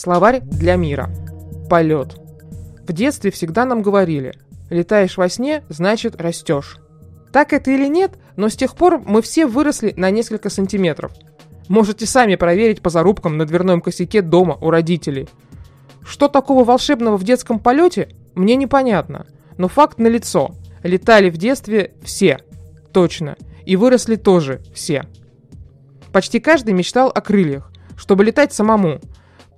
Словарь для мира. Полет. В детстве всегда нам говорили, летаешь во сне, значит растешь. Так это или нет, но с тех пор мы все выросли на несколько сантиметров. Можете сами проверить по зарубкам на дверном косяке дома у родителей. Что такого волшебного в детском полете, мне непонятно. Но факт налицо. Летали в детстве все. Точно. И выросли тоже все. Почти каждый мечтал о крыльях, чтобы летать самому,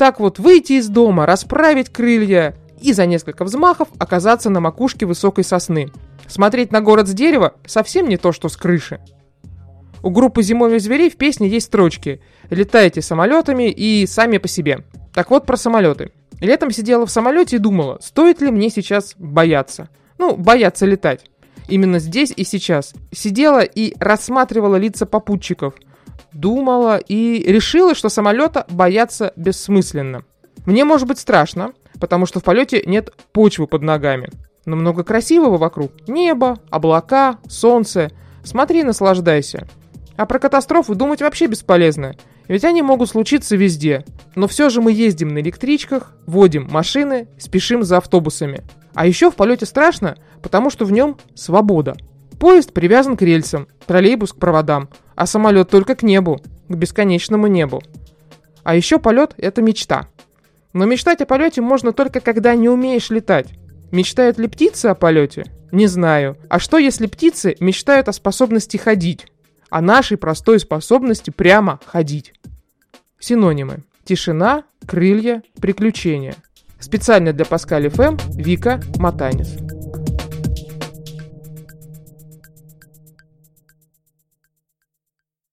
так вот выйти из дома, расправить крылья и за несколько взмахов оказаться на макушке высокой сосны. Смотреть на город с дерева совсем не то, что с крыши. У группы зимовьих зверей в песне есть строчки «Летайте самолетами и сами по себе». Так вот про самолеты. Летом сидела в самолете и думала, стоит ли мне сейчас бояться. Ну, бояться летать. Именно здесь и сейчас. Сидела и рассматривала лица попутчиков – думала и решила, что самолета бояться бессмысленно. Мне может быть страшно, потому что в полете нет почвы под ногами. Но много красивого вокруг. Небо, облака, солнце. Смотри, наслаждайся. А про катастрофы думать вообще бесполезно. Ведь они могут случиться везде. Но все же мы ездим на электричках, водим машины, спешим за автобусами. А еще в полете страшно, потому что в нем свобода. Поезд привязан к рельсам, троллейбус к проводам, а самолет только к небу, к бесконечному небу. А еще полет – это мечта. Но мечтать о полете можно только когда не умеешь летать. Мечтают ли птицы о полете? Не знаю. А что если птицы мечтают о способности ходить? О нашей простой способности прямо ходить. Синонимы. Тишина, крылья, приключения. Специально для Паскаль ФМ Вика Матанис.